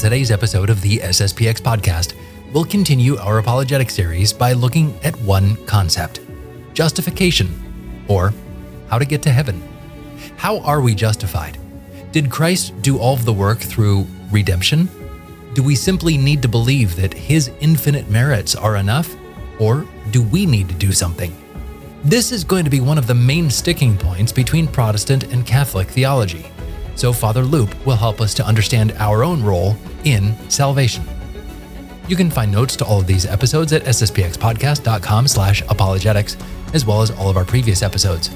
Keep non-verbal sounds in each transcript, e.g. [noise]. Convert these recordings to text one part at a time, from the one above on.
today's episode of the SSPX podcast, we'll continue our apologetic series by looking at one concept justification, or how to get to heaven. How are we justified? Did Christ do all of the work through redemption? Do we simply need to believe that his infinite merits are enough? Or do we need to do something? This is going to be one of the main sticking points between Protestant and Catholic theology. So Father Loop will help us to understand our own role in salvation. You can find notes to all of these episodes at sspxpodcast.com slash apologetics, as well as all of our previous episodes.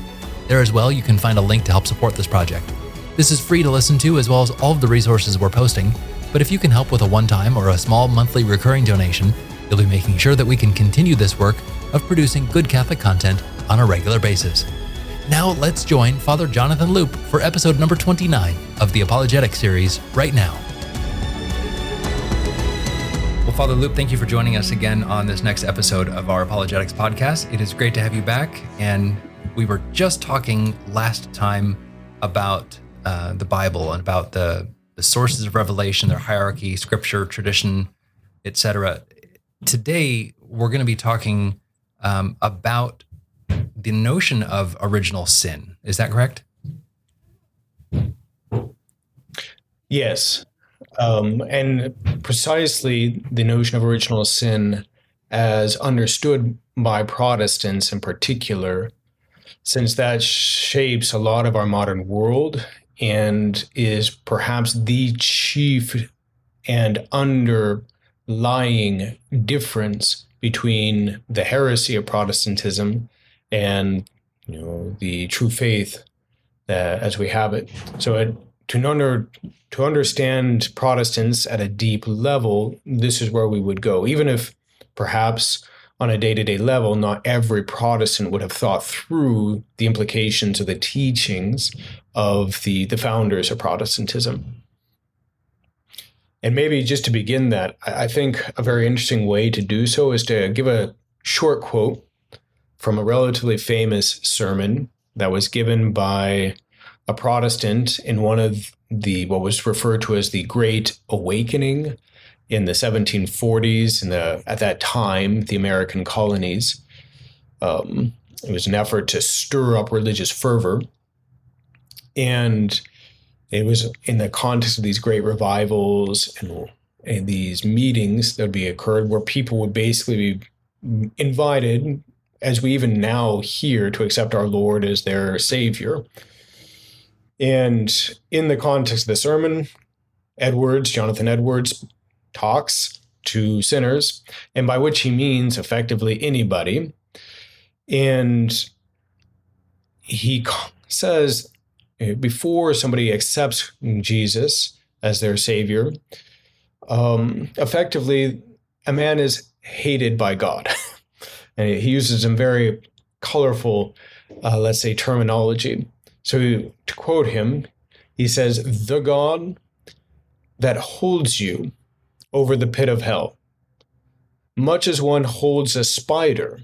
There as well, you can find a link to help support this project. This is free to listen to, as well as all of the resources we're posting, but if you can help with a one-time or a small monthly recurring donation, you'll be making sure that we can continue this work of producing good Catholic content on a regular basis. Now let's join Father Jonathan Loop for episode number 29 of the Apologetic series right now. Well, Father Loop, thank you for joining us again on this next episode of our Apologetics podcast. It is great to have you back. And we were just talking last time about uh, the Bible and about the, the sources of revelation, their hierarchy, scripture, tradition, etc. Today, we're going to be talking um, about the notion of original sin. Is that correct? Yes. Um, and precisely the notion of original sin as understood by Protestants in particular, since that shapes a lot of our modern world and is perhaps the chief and underlying difference between the heresy of Protestantism and you know the true faith uh, as we have it. So it, to under to understand Protestants at a deep level, this is where we would go. Even if perhaps on a day-to-day level, not every Protestant would have thought through the implications of the teachings of the the founders of Protestantism. And maybe just to begin that, I think a very interesting way to do so is to give a short quote from a relatively famous sermon that was given by a Protestant in one of the what was referred to as the Great Awakening in the 1740s. In the at that time, the American colonies. Um, it was an effort to stir up religious fervor, and it was in the context of these great revivals and, and these meetings that would be occurred where people would basically be invited as we even now hear to accept our Lord as their Savior. And in the context of the sermon, Edwards, Jonathan Edwards, talks to sinners, and by which he means effectively anybody. And he says before somebody accepts Jesus as their Savior, um, effectively, a man is hated by God. [laughs] and he uses some very colorful, uh, let's say, terminology. So to quote him, he says, "The God that holds you over the pit of hell, much as one holds a spider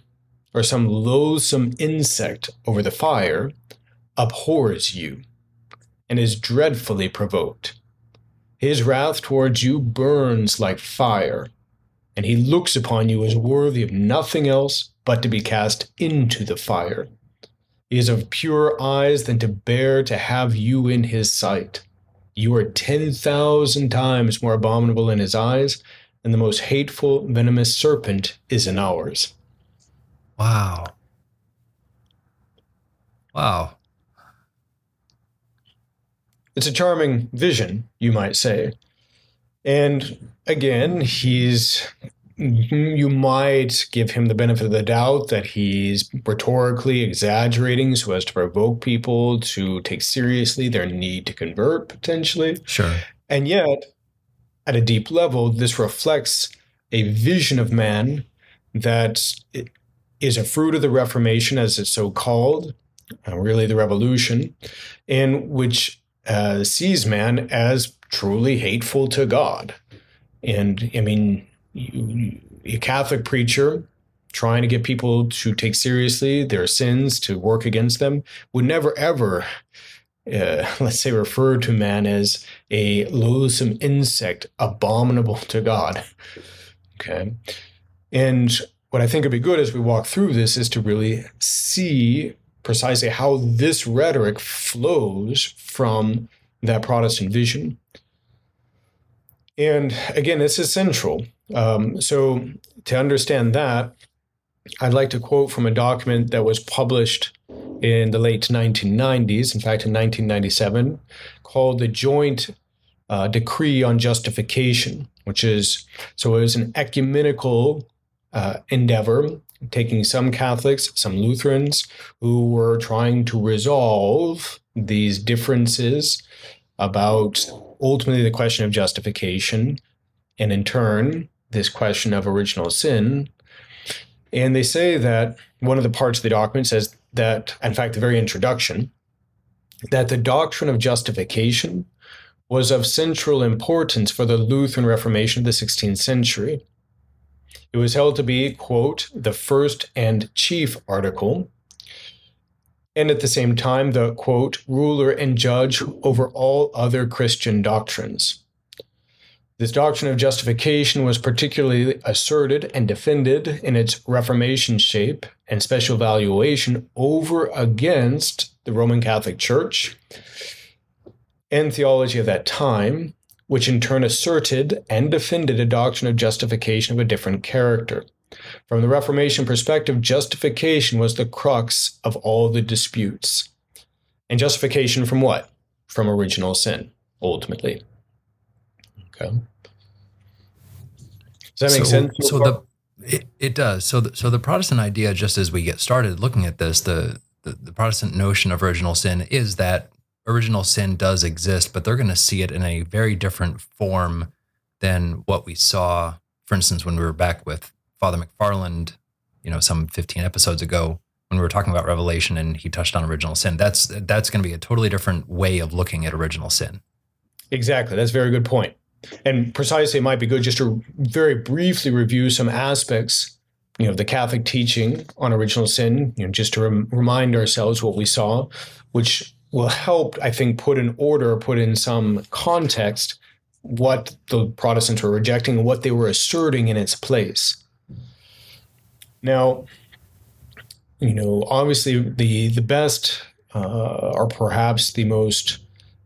or some loathsome insect over the fire, abhors you and is dreadfully provoked. His wrath towards you burns like fire." And he looks upon you as worthy of nothing else but to be cast into the fire. He is of purer eyes than to bear to have you in his sight. You are 10,000 times more abominable in his eyes than the most hateful, venomous serpent is in ours. Wow. Wow. It's a charming vision, you might say. And again, he's you might give him the benefit of the doubt that he's rhetorically exaggerating so as to provoke people to take seriously their need to convert potentially. Sure. And yet, at a deep level, this reflects a vision of man that is a fruit of the Reformation, as it's so called, uh, really the revolution, in which uh, sees man as truly hateful to God. And I mean, you, a Catholic preacher trying to get people to take seriously their sins, to work against them, would never ever uh, [laughs] let's say, refer to man as a loathsome insect, abominable to God. Okay. And what I think would be good as we walk through this is to really see precisely how this rhetoric flows from that Protestant vision. And again, this is central. Um, so, to understand that, I'd like to quote from a document that was published in the late 1990s, in fact, in 1997, called the Joint uh, Decree on Justification, which is so it was an ecumenical uh, endeavor taking some Catholics, some Lutherans who were trying to resolve these differences about ultimately the question of justification, and in turn, this question of original sin. And they say that one of the parts of the document says that, in fact, the very introduction, that the doctrine of justification was of central importance for the Lutheran Reformation of the 16th century. It was held to be, quote, the first and chief article, and at the same time, the, quote, ruler and judge over all other Christian doctrines. This doctrine of justification was particularly asserted and defended in its Reformation shape and special valuation over against the Roman Catholic Church and theology of that time, which in turn asserted and defended a doctrine of justification of a different character. From the Reformation perspective, justification was the crux of all the disputes. And justification from what? From original sin, ultimately. Okay. Does that make so, sense? So the it, it does. So the, so the Protestant idea, just as we get started looking at this, the, the the Protestant notion of original sin is that original sin does exist, but they're going to see it in a very different form than what we saw, for instance, when we were back with Father McFarland, you know, some 15 episodes ago when we were talking about Revelation and he touched on original sin. That's that's going to be a totally different way of looking at original sin. Exactly. That's a very good point. And precisely, it might be good just to very briefly review some aspects, you know, the Catholic teaching on original sin, you know, just to rem- remind ourselves what we saw, which will help, I think, put in order, put in some context what the Protestants were rejecting and what they were asserting in its place. Now, you know, obviously, the the best uh, or perhaps the most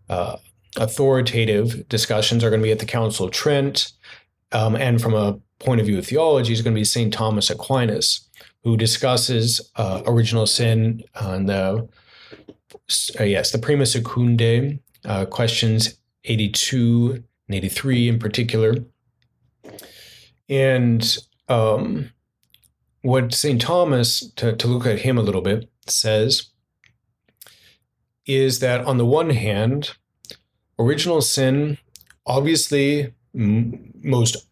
uh, authoritative discussions are going to be at the Council of Trent, um, and from a point of view of theology, is going to be Saint Thomas Aquinas, who discusses uh, original sin and the uh, yes, the Prima Secundae, uh, questions 82 and 83 in particular. And um, what St. Thomas, to, to look at him a little bit, says is that on the one hand, original sin obviously m- most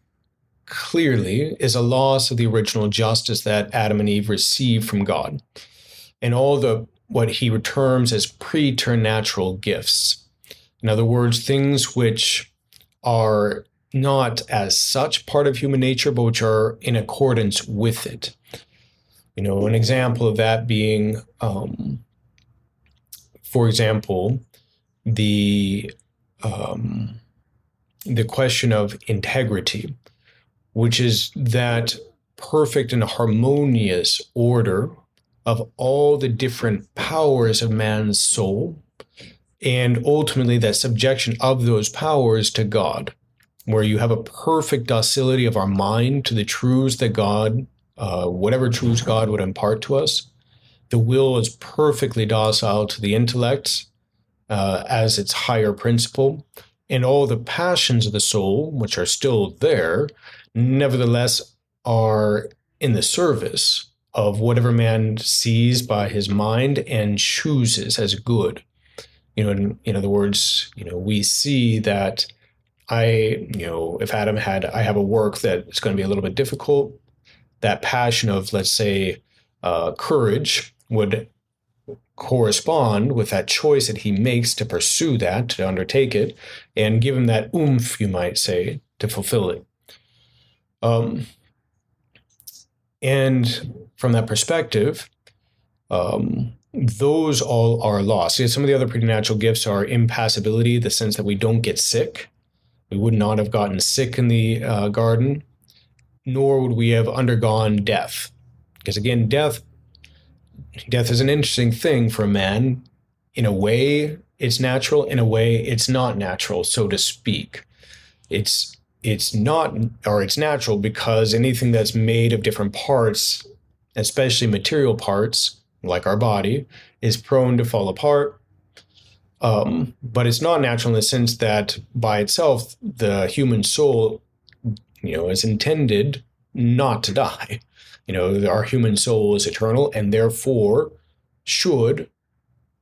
clearly is a loss of the original justice that Adam and Eve received from God. And all the what he terms as preternatural gifts. In other words, things which are not as such part of human nature, but which are in accordance with it. You know, an example of that being, um, for example, the um, the question of integrity, which is that perfect and harmonious order of all the different powers of man's soul and ultimately that subjection of those powers to God, where you have a perfect docility of our mind to the truths that God, uh, whatever truths God would impart to us. The will is perfectly docile to the intellect uh, as its higher principle. And all the passions of the soul, which are still there, nevertheless are in the service of whatever man sees by his mind and chooses as good. You know, in, in other words, you know, we see that I, you know, if Adam had, I have a work that is going to be a little bit difficult, that passion of, let's say, uh, courage would correspond with that choice that he makes to pursue that, to undertake it, and give him that oomph, you might say, to fulfill it. Um, and from that perspective, um, those all are lost. Some of the other preternatural gifts are impassibility, the sense that we don't get sick. We would not have gotten sick in the uh, garden, nor would we have undergone death. Because again, death death is an interesting thing for a man. In a way, it's natural. In a way, it's not natural, so to speak. It's it's not or it's natural because anything that's made of different parts, especially material parts, like our body, is prone to fall apart. Um, but it's not natural in the sense that by itself, the human soul, you know, is intended not to die. You know, our human soul is eternal and therefore should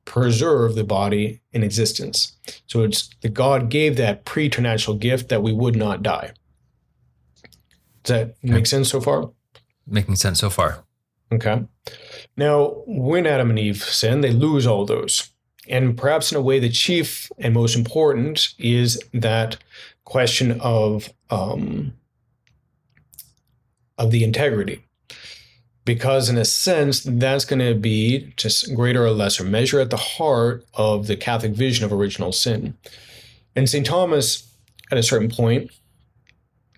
preserve the body in existence. So it's the God gave that preternatural gift that we would not die. Does that make sense so far? Making sense so far. Okay. Now, when Adam and Eve sin, they lose all those. And perhaps in a way, the chief and most important is that question of um, of the integrity, because in a sense, that's going to be just greater or lesser measure at the heart of the Catholic vision of original sin. And St. Thomas, at a certain point,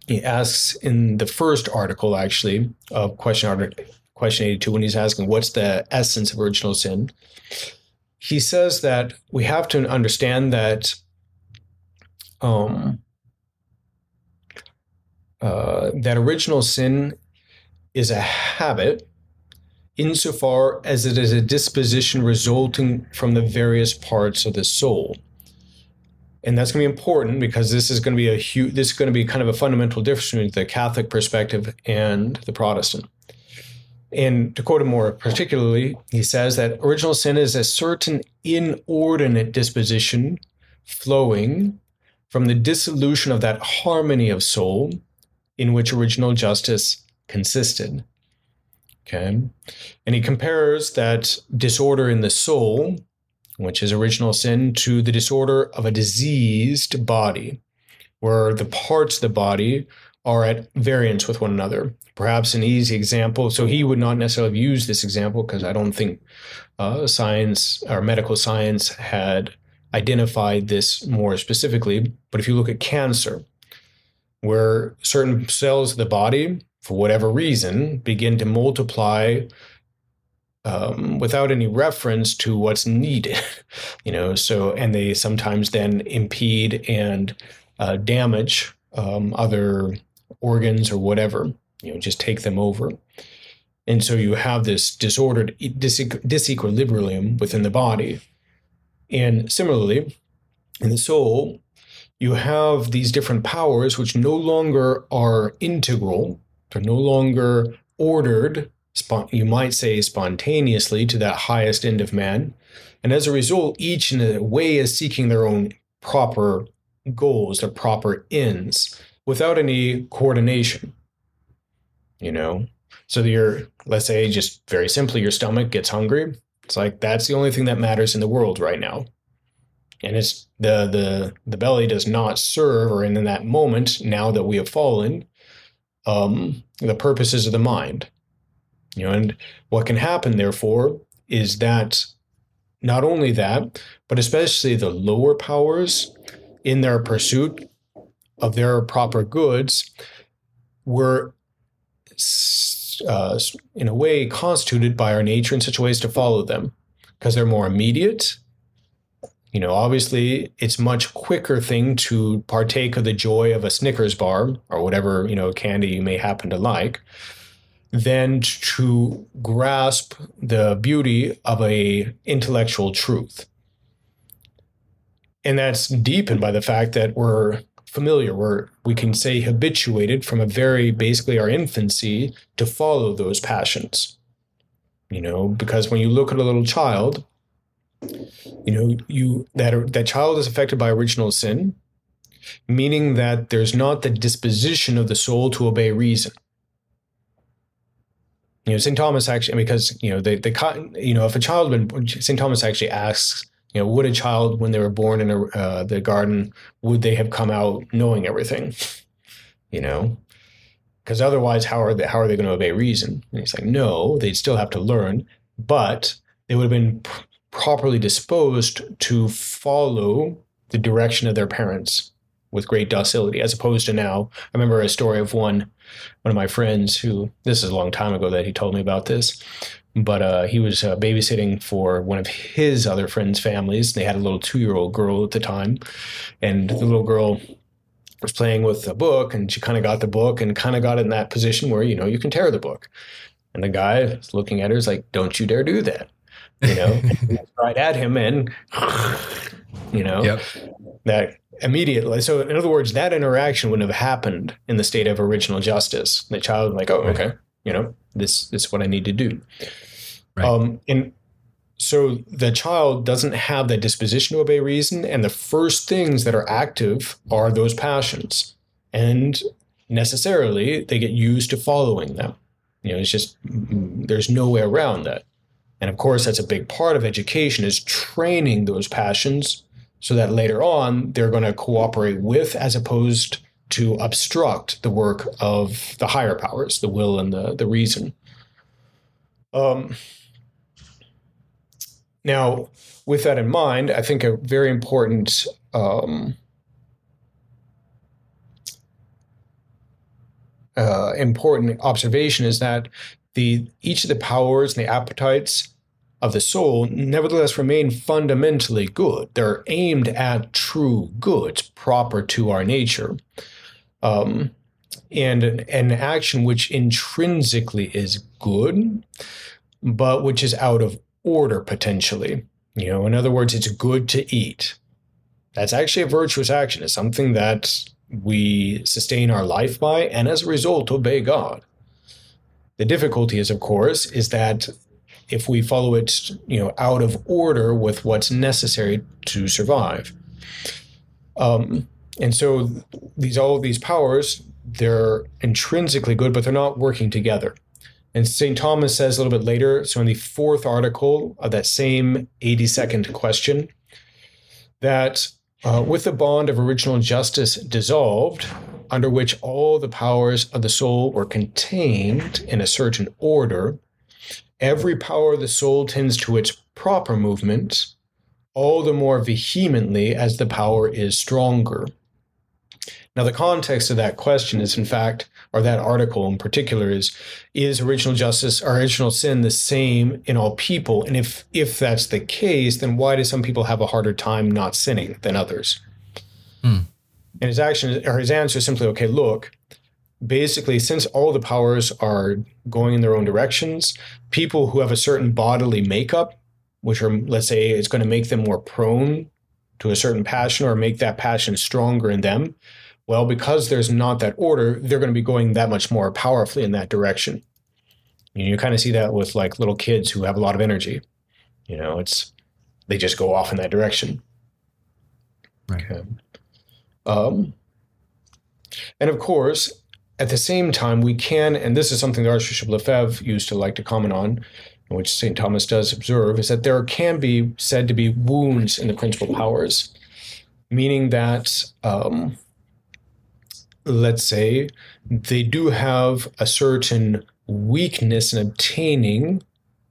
he asks in the first article, actually, of question article question 82 when he's asking what's the essence of original sin he says that we have to understand that um, uh, that original sin is a habit insofar as it is a disposition resulting from the various parts of the soul. And that's going to be important because this is going to be a huge this is going to be kind of a fundamental difference between the catholic perspective and the protestant. And to quote him more particularly, he says that original sin is a certain inordinate disposition flowing from the dissolution of that harmony of soul in which original justice consisted. Okay. And he compares that disorder in the soul, which is original sin, to the disorder of a diseased body, where the parts of the body are at variance with one another. Perhaps an easy example. So he would not necessarily use this example because I don't think uh, science or medical science had identified this more specifically. But if you look at cancer, where certain cells of the body, for whatever reason, begin to multiply um, without any reference to what's needed, [laughs] you know. So, and they sometimes then impede and uh, damage um, other organs or whatever, you know, just take them over. And so you have this disordered disequilibrium within the body. And similarly, in the soul, you have these different powers which no longer are integral, they're no longer ordered, you might say spontaneously, to that highest end of man. And as a result, each in a way is seeking their own proper goals, their proper ends without any coordination. You know, so your let's say just very simply, your stomach gets hungry. It's like that's the only thing that matters in the world right now, and it's the the the belly does not serve, or in that moment, now that we have fallen, um, the purposes of the mind. You know, and what can happen, therefore, is that not only that, but especially the lower powers in their pursuit of their proper goods were uh, in a way constituted by our nature in such ways to follow them because they're more immediate you know obviously it's much quicker thing to partake of the joy of a snickers bar or whatever you know candy you may happen to like than to grasp the beauty of a intellectual truth and that's deepened by the fact that we're familiar. We're, we can say habituated from a very basically our infancy to follow those passions. You know, because when you look at a little child, you know, you that that child is affected by original sin, meaning that there's not the disposition of the soul to obey reason. You know, St. Thomas actually, because, you know, the, the, you know, if a child, been, St. Thomas actually asks you know, would a child, when they were born in a, uh, the garden, would they have come out knowing everything? You know, because otherwise, how are they, how are they going to obey reason? And he's like, no, they'd still have to learn, but they would have been properly disposed to follow the direction of their parents with great docility, as opposed to now. I remember a story of one one of my friends who this is a long time ago that he told me about this, but uh, he was uh, babysitting for one of his other friends' families. They had a little two year old girl at the time, and the little girl was playing with a book, and she kind of got the book and kind of got in that position where you know you can tear the book, and the guy looking at her is like, "Don't you dare do that," you know, right at him, and you know, yep. that immediately. So, in other words, that interaction wouldn't have happened in the state of original justice. The child, like, oh, okay, you know, this, this is what I need to do. Right. Um, and so the child doesn't have that disposition to obey reason, and the first things that are active are those passions, and necessarily they get used to following them. You know, it's just there's no way around that. And of course, that's a big part of education is training those passions so that later on they're going to cooperate with as opposed to obstruct the work of the higher powers, the will and the, the reason. Um, now, with that in mind, I think a very important um, uh, important observation is that the each of the powers and the appetites of the soul nevertheless remain fundamentally good. They're aimed at true goods proper to our nature. Um, and an, an action which intrinsically is good, but which is out of order potentially. You know, in other words, it's good to eat. That's actually a virtuous action. It's something that we sustain our life by and as a result obey God. The difficulty is, of course, is that if we follow it, you know, out of order with what's necessary to survive. Um, and so these all of these powers, they're intrinsically good, but they're not working together. And St. Thomas says a little bit later, so in the fourth article of that same 82nd question, that uh, with the bond of original justice dissolved, under which all the powers of the soul were contained in a certain order, every power of the soul tends to its proper movement, all the more vehemently as the power is stronger. Now, the context of that question is, in fact, or that article in particular is, is original justice or original sin the same in all people? And if if that's the case, then why do some people have a harder time not sinning than others? Hmm. And his action or his answer is simply, okay, look, basically, since all the powers are going in their own directions, people who have a certain bodily makeup, which are, let's say, it's going to make them more prone to a certain passion or make that passion stronger in them, well, because there's not that order, they're going to be going that much more powerfully in that direction. You, you kind of see that with like little kids who have a lot of energy. You know, it's they just go off in that direction. Right. Okay. Um, and of course, at the same time, we can, and this is something the Archbishop Lefebvre used to like to comment on, which St. Thomas does observe, is that there can be said to be wounds in the principal powers, meaning that, um, let's say, they do have a certain weakness in obtaining,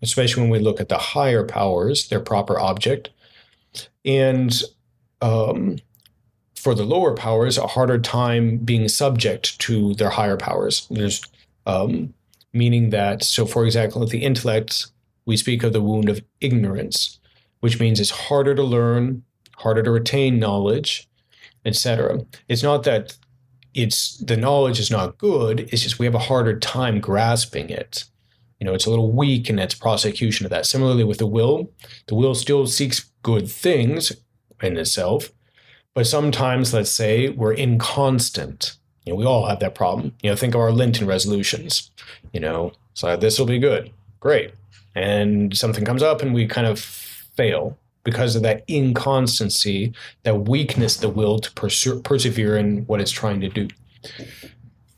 especially when we look at the higher powers, their proper object. And um, for the lower powers a harder time being subject to their higher powers. There's um, meaning that, so for example, with the intellect, we speak of the wound of ignorance, which means it's harder to learn, harder to retain knowledge, etc. It's not that it's the knowledge is not good, it's just we have a harder time grasping it. You know, it's a little weak in its prosecution of that. Similarly with the will, the will still seeks good things in itself, but sometimes, let's say, we're inconstant. You know, we all have that problem. You know, think of our Lenten resolutions. You know, so this will be good, great, and something comes up and we kind of fail because of that inconstancy, that weakness, the will to perse- persevere in what it's trying to do.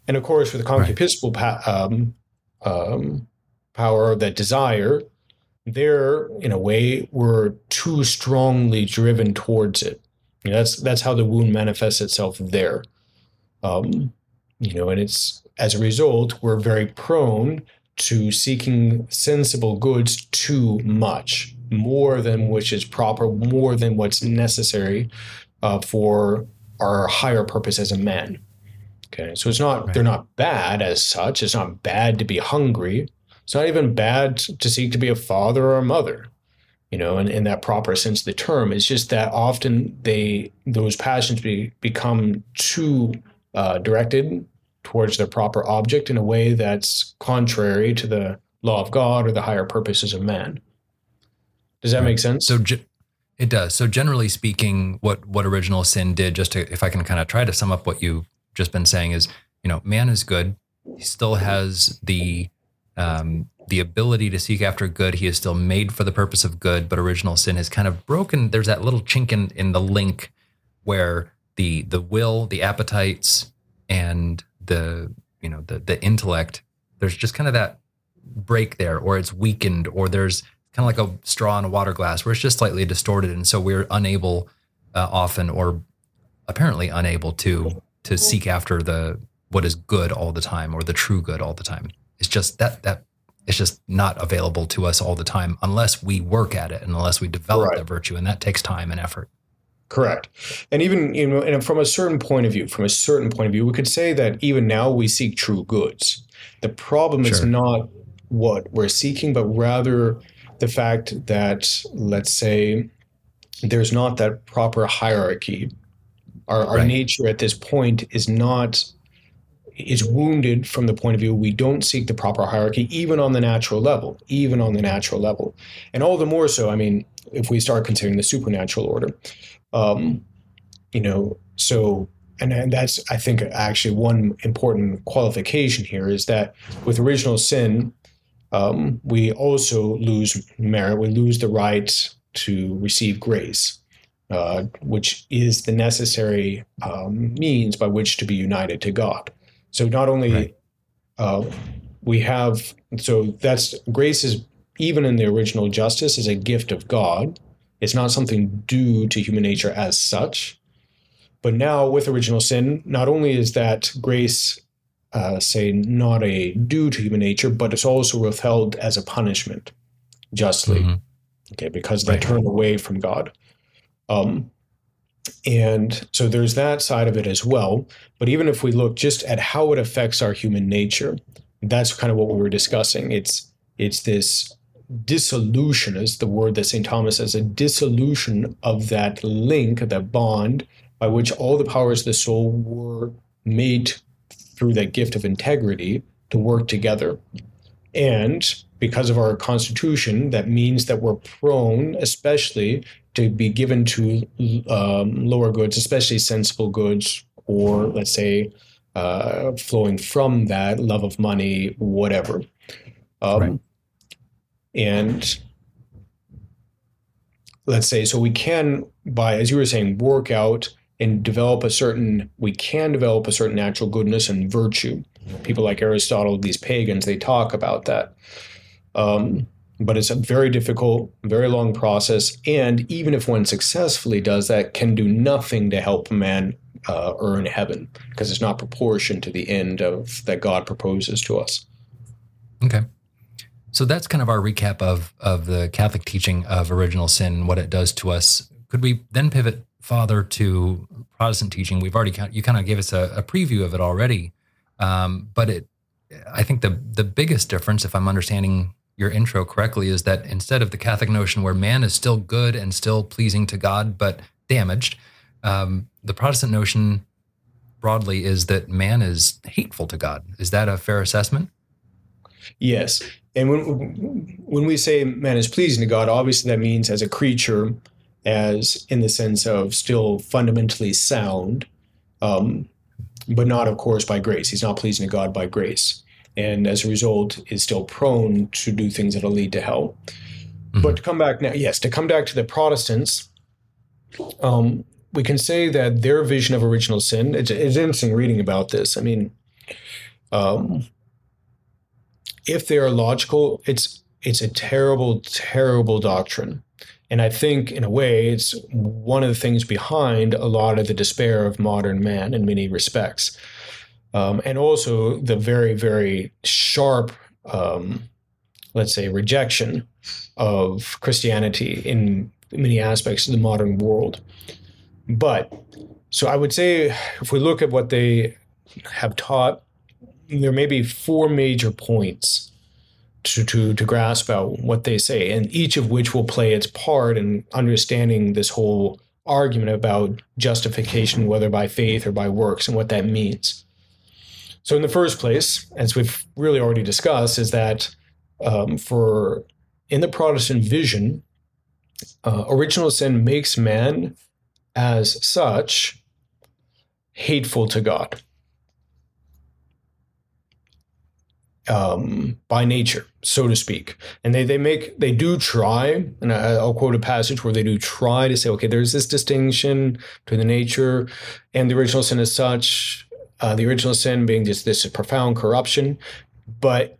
And of course, with the concupiscible pa- um, um, power, that desire, there, in a way, we're too strongly driven towards it. You know, that's that's how the wound manifests itself there. Um, you know, and it's as a result, we're very prone to seeking sensible goods too much. more than which is proper, more than what's necessary uh, for our higher purpose as a man. Okay, so it's not right. they're not bad as such. It's not bad to be hungry. It's not even bad to seek to be a father or a mother. You know, in, in that proper sense of the term. It's just that often they those passions be, become too uh, directed towards their proper object in a way that's contrary to the law of God or the higher purposes of man. Does that make sense? So it does. So generally speaking, what what original sin did, just to, if I can kind of try to sum up what you've just been saying, is you know man is good. He still has the um, the ability to seek after good. He is still made for the purpose of good, but original sin has kind of broken. There's that little chink in, in the link where the the will, the appetites, and the you know the the intellect there's just kind of that break there or it's weakened or there's kind of like a straw in a water glass where it's just slightly distorted and so we're unable uh, often or apparently unable to to seek after the what is good all the time or the true good all the time it's just that that it's just not available to us all the time unless we work at it and unless we develop right. that virtue and that takes time and effort Correct. And even, you know, and from a certain point of view, from a certain point of view, we could say that even now we seek true goods. The problem sure. is not what we're seeking, but rather the fact that, let's say, there's not that proper hierarchy. Our, our right. nature at this point is not is wounded from the point of view we don't seek the proper hierarchy even on the natural level even on the natural level and all the more so i mean if we start considering the supernatural order um, you know, so and, and that's I think actually one important qualification here is that with original sin, um, we also lose merit. We lose the right to receive grace, uh, which is the necessary um, means by which to be united to God. So not only right. uh, we have so that's grace is even in the original justice is a gift of God, it's not something due to human nature as such. But now with original sin, not only is that grace, uh, say, not a due to human nature, but it's also withheld as a punishment justly. Mm-hmm. Okay, because they right. turn away from God. Um, and so there's that side of it as well. But even if we look just at how it affects our human nature, that's kind of what we were discussing. It's it's this dissolution is the word that St. Thomas says, a dissolution of that link, that bond by which all the powers of the soul were made through that gift of integrity to work together. And because of our constitution, that means that we're prone, especially, to be given to um, lower goods, especially sensible goods, or let's say, uh, flowing from that love of money, whatever. Um, right. and let's say so we can by as you were saying work out and develop a certain we can develop a certain natural goodness and virtue. People like aristotle these pagans they talk about that. Um, but it's a very difficult very long process and even if one successfully does that can do nothing to help man uh, earn heaven because it's not proportioned to the end of that god proposes to us okay so that's kind of our recap of of the Catholic teaching of original sin, what it does to us. Could we then pivot, Father, to Protestant teaching? We've already you kind of gave us a, a preview of it already, um, but it, I think the the biggest difference, if I'm understanding your intro correctly, is that instead of the Catholic notion where man is still good and still pleasing to God but damaged, um, the Protestant notion broadly is that man is hateful to God. Is that a fair assessment? Yes. And when when we say man is pleasing to God, obviously that means as a creature, as in the sense of still fundamentally sound, um, but not, of course, by grace. He's not pleasing to God by grace, and as a result, is still prone to do things that'll lead to hell. Mm-hmm. But to come back now, yes, to come back to the Protestants, um, we can say that their vision of original sin. It's, it's interesting reading about this. I mean. Um, if they are logical, it's it's a terrible, terrible doctrine. And I think, in a way, it's one of the things behind a lot of the despair of modern man in many respects. Um, and also the very, very sharp um, let's say, rejection of Christianity in many aspects of the modern world. But so I would say if we look at what they have taught, there may be four major points to, to, to grasp out what they say, and each of which will play its part in understanding this whole argument about justification, whether by faith or by works, and what that means. So, in the first place, as we've really already discussed, is that um, for in the Protestant vision, uh, original sin makes man as such hateful to God. um, by nature, so to speak. And they they make they do try, and I, will quote a passage where they do try to say, okay, there's this distinction between the nature and the original sin as such. Uh, the original sin being just this profound corruption, but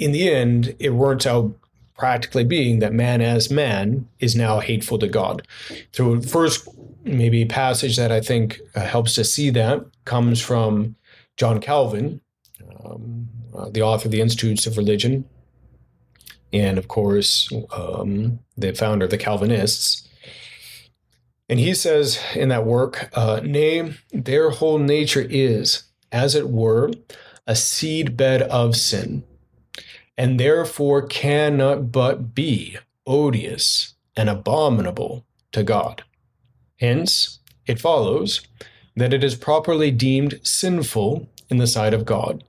in the end, it works out practically being that man as man is now hateful to God. So, first maybe passage that I think uh, helps to see that comes from John Calvin. Um, uh, the author of the Institutes of Religion, and of course, um, the founder of the Calvinists. And he says in that work, uh, nay, their whole nature is, as it were, a seedbed of sin, and therefore cannot but be odious and abominable to God. Hence, it follows that it is properly deemed sinful in the sight of God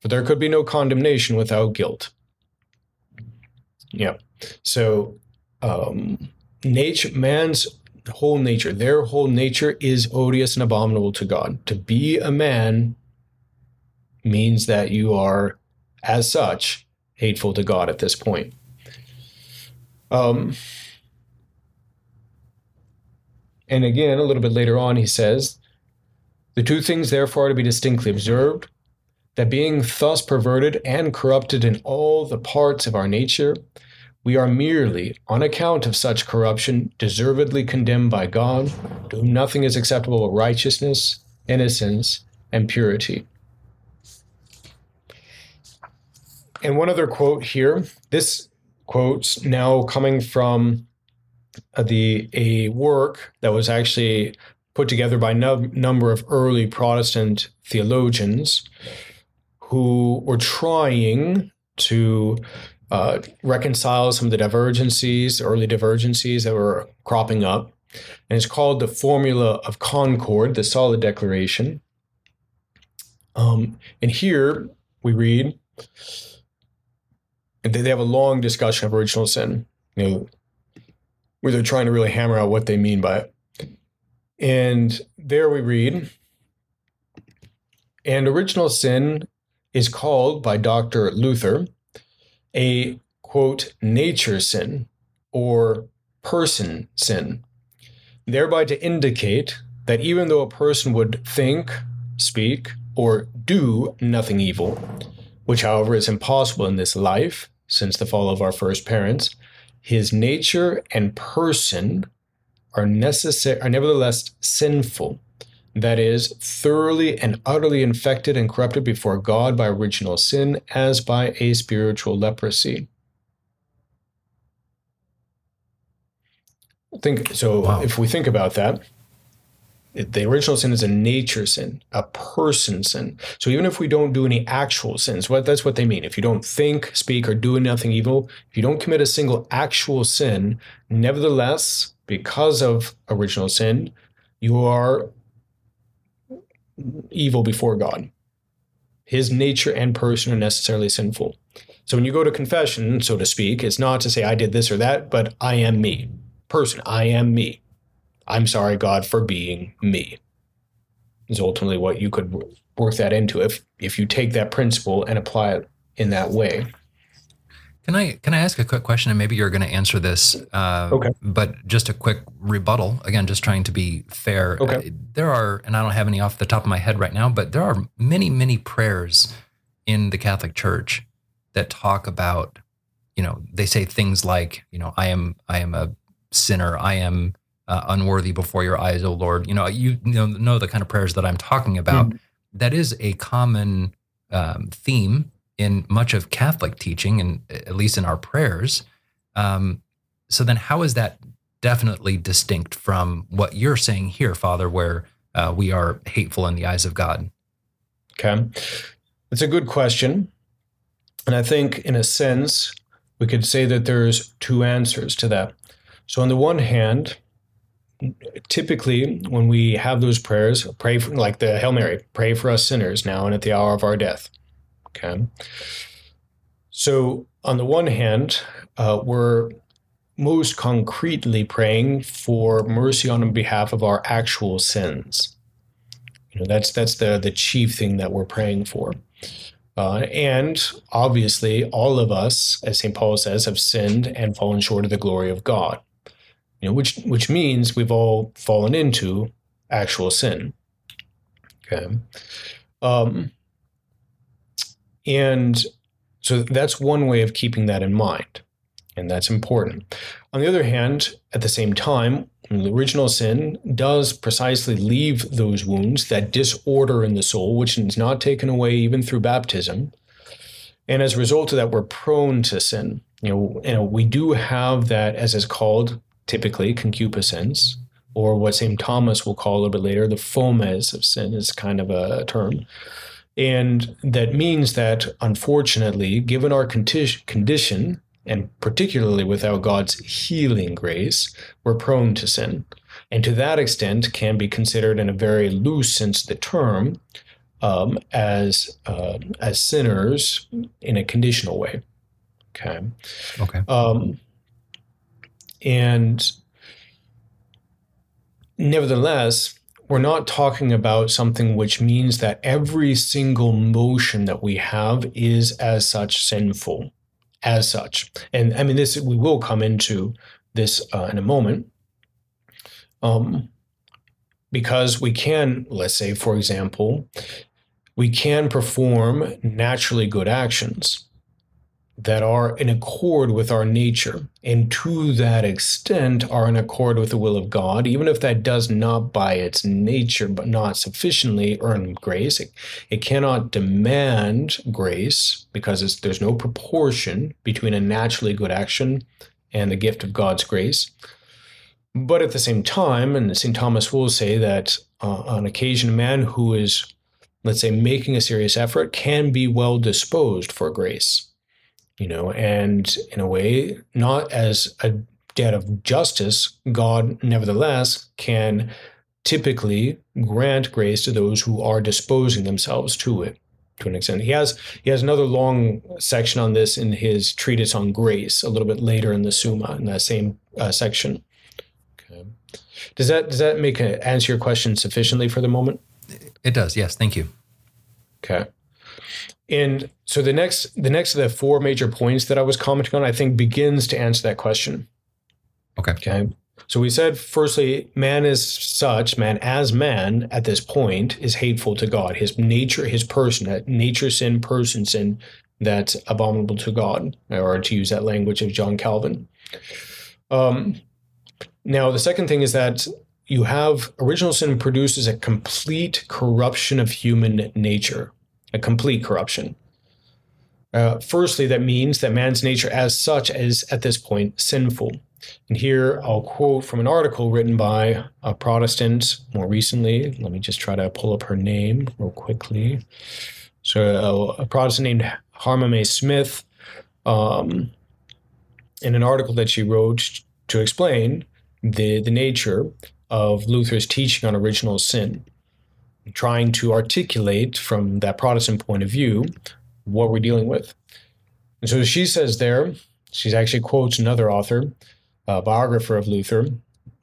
for there could be no condemnation without guilt. Yeah. So, um, nature, man's whole nature, their whole nature is odious and abominable to God. To be a man means that you are, as such, hateful to God at this point. Um, and again, a little bit later on, he says, The two things, therefore, are to be distinctly observed that being thus perverted and corrupted in all the parts of our nature, we are merely, on account of such corruption, deservedly condemned by God, to whom nothing is acceptable but righteousness, innocence, and purity. And one other quote here. This quote's now coming from uh, the a work that was actually put together by a no, number of early Protestant theologians who were trying to uh, reconcile some of the divergencies, early divergencies that were cropping up. And it's called the Formula of Concord, the Solid Declaration. Um, and here we read, and they have a long discussion of original sin, you know, where they're trying to really hammer out what they mean by it. And there we read, and original sin is called by Dr. Luther a quote nature sin or person sin, thereby to indicate that even though a person would think, speak, or do nothing evil, which however is impossible in this life since the fall of our first parents, his nature and person are necessary are nevertheless sinful that is, thoroughly and utterly infected and corrupted before God by original sin, as by a spiritual leprosy. Think so. Wow. If we think about that, the original sin is a nature sin, a person sin. So even if we don't do any actual sins, what that's what they mean. If you don't think, speak, or do nothing evil, if you don't commit a single actual sin, nevertheless, because of original sin, you are evil before God. His nature and person are necessarily sinful. So when you go to confession, so to speak, it's not to say I did this or that, but I am me. Person, I am me. I'm sorry, God, for being me. Is ultimately what you could work that into if if you take that principle and apply it in that way. Can I can I ask a quick question, and maybe you're going to answer this? Uh, okay. But just a quick rebuttal. Again, just trying to be fair. Okay. Uh, there are, and I don't have any off the top of my head right now, but there are many many prayers in the Catholic Church that talk about, you know, they say things like, you know, I am I am a sinner. I am uh, unworthy before your eyes, O Lord. You know, you know, know the kind of prayers that I'm talking about. Mm. That is a common um, theme in much of Catholic teaching, and at least in our prayers. Um, so then, how is that definitely distinct from what you're saying here, Father, where uh, we are hateful in the eyes of God? Okay, it's a good question, and I think, in a sense, we could say that there's two answers to that. So, on the one hand, typically when we have those prayers, pray for, like the Hail Mary, pray for us sinners now and at the hour of our death. Okay. So, on the one hand, uh, we're most concretely praying for mercy on behalf of our actual sins. You know, that's that's the the chief thing that we're praying for. Uh, and obviously, all of us, as St. Paul says, have sinned and fallen short of the glory of God you know, which which means we've all fallen into actual sin. Okay, um, and so that's one way of keeping that in mind, and that's important. On the other hand, at the same time, the original sin does precisely leave those wounds, that disorder in the soul, which is not taken away even through baptism. And as a result of that, we're prone to sin. You know, you know, we do have that, as is called, typically concupiscence, or what St. Thomas will call a little bit later, the fomes of sin is kind of a term. And that means that, unfortunately, given our condition, and particularly without God's healing grace, we're prone to sin. And to that extent, can be considered in a very loose sense the term um, as uh, as sinners in a conditional way. Okay. Okay. Um, and nevertheless, we're not talking about something which means that every single motion that we have is as such sinful, as such. And I mean, this we will come into this uh, in a moment. Um, because we can, let's say, for example, we can perform naturally good actions that are in accord with our nature and to that extent are in accord with the will of God, even if that does not by its nature, but not sufficiently earn grace. It, it cannot demand grace because there's no proportion between a naturally good action and the gift of God's grace. But at the same time, and St. Thomas will say that uh, on occasion, a man who is, let's say, making a serious effort can be well disposed for grace you know, and in a way, not as a debt of justice, God nevertheless can typically grant grace to those who are disposing themselves to it to an extent. He has he has another long section on this in his treatise on grace a little bit later in the Summa in that same uh, section. Okay. Does that does that make a, answer your question sufficiently for the moment? It does. Yes. Thank you. Okay. And so the next the next of the four major points that I was commenting on, I think begins to answer that question. Okay. Okay. So we said firstly, man is such, man as man at this point is hateful to God. His nature, his person, that nature sin, person sin, that's abominable to God, or to use that language of John Calvin. Um, now, the second thing is that you have original sin produces a complete corruption of human nature a complete corruption. Uh, firstly, that means that man's nature as such is at this point sinful. And here I'll quote from an article written by a Protestant more recently. Let me just try to pull up her name real quickly. So, a, a Protestant named Harma Smith, um, in an article that she wrote to explain the, the nature of Luther's teaching on original sin trying to articulate from that Protestant point of view what we're dealing with. And so she says there, she actually quotes another author, a biographer of Luther,